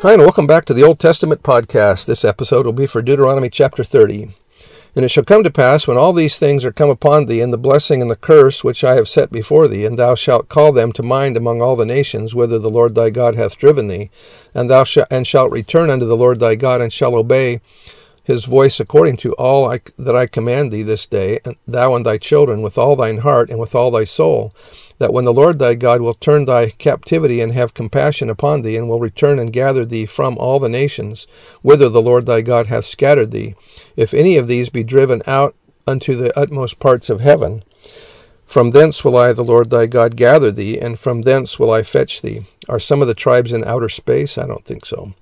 Hi, and welcome back to the Old Testament podcast. This episode will be for Deuteronomy chapter 30. And it shall come to pass, when all these things are come upon thee, and the blessing and the curse which I have set before thee, and thou shalt call them to mind among all the nations, whither the Lord thy God hath driven thee, and thou and shalt return unto the Lord thy God, and shall obey his voice according to all I, that I command thee this day, and thou and thy children, with all thine heart and with all thy soul, that when the Lord thy God will turn thy captivity and have compassion upon thee, and will return and gather thee from all the nations, whither the Lord thy God hath scattered thee, if any of these be driven out unto the utmost parts of heaven, from thence will I, the Lord thy God, gather thee, and from thence will I fetch thee. Are some of the tribes in outer space? I don't think so.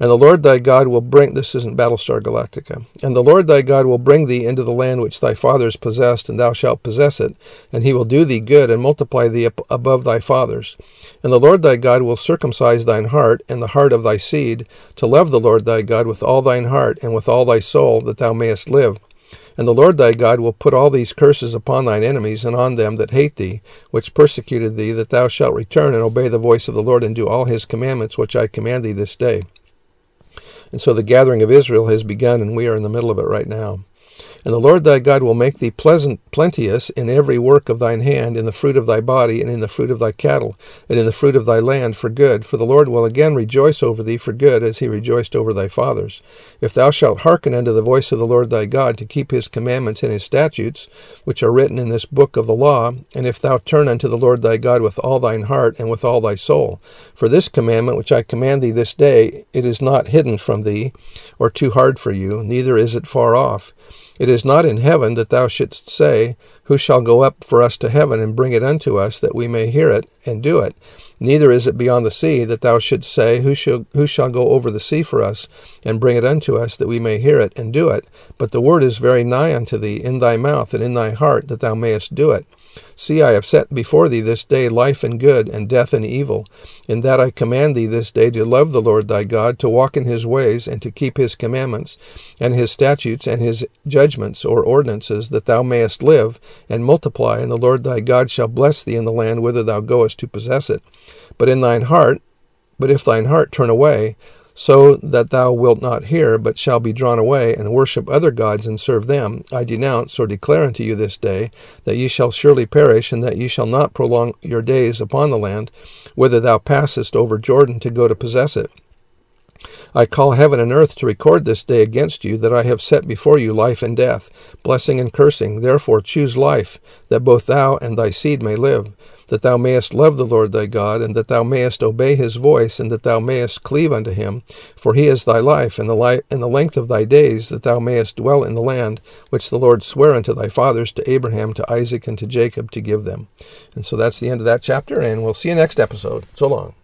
And the Lord thy God will bring, this isn't Battlestar Galactica, and the Lord thy God will bring thee into the land which thy fathers possessed, and thou shalt possess it, and he will do thee good, and multiply thee above thy fathers. And the Lord thy God will circumcise thine heart, and the heart of thy seed, to love the Lord thy God with all thine heart, and with all thy soul, that thou mayest live. And the Lord thy God will put all these curses upon thine enemies and on them that hate thee, which persecuted thee, that thou shalt return and obey the voice of the Lord and do all his commandments which I command thee this day. And so the gathering of Israel has begun, and we are in the middle of it right now. And the Lord thy God will make thee pleasant, plenteous in every work of thine hand, in the fruit of thy body, and in the fruit of thy cattle, and in the fruit of thy land for good. For the Lord will again rejoice over thee for good, as he rejoiced over thy fathers. If thou shalt hearken unto the voice of the Lord thy God, to keep his commandments and his statutes, which are written in this book of the law, and if thou turn unto the Lord thy God with all thine heart and with all thy soul. For this commandment which I command thee this day, it is not hidden from thee, or too hard for you, neither is it far off. It is not in heaven that thou shouldst say, Who shall go up for us to heaven and bring it unto us, that we may hear it and do it? Neither is it beyond the sea that thou shouldst say, Who shall, who shall go over the sea for us and bring it unto us, that we may hear it and do it? But the word is very nigh unto thee, in thy mouth and in thy heart, that thou mayest do it. See, I have set before thee this day life and good, and death and evil. In that I command thee this day to love the Lord thy God, to walk in his ways, and to keep his commandments, and his statutes, and his judgments or ordinances, that thou mayest live, and multiply, and the Lord thy God shall bless thee in the land whither thou goest to possess it. But in thine heart, but if thine heart turn away, so that thou wilt not hear, but shall be drawn away, and worship other gods and serve them, I denounce or declare unto you this day that ye shall surely perish, and that ye shall not prolong your days upon the land, whither thou passest over Jordan to go to possess it. I call heaven and earth to record this day against you that I have set before you life and death, blessing and cursing. Therefore choose life, that both thou and thy seed may live, that thou mayest love the Lord thy God, and that thou mayest obey his voice, and that thou mayest cleave unto him. For he is thy life, and the, li- and the length of thy days, that thou mayest dwell in the land which the Lord sware unto thy fathers, to Abraham, to Isaac, and to Jacob, to give them. And so that's the end of that chapter, and we'll see you next episode. So long.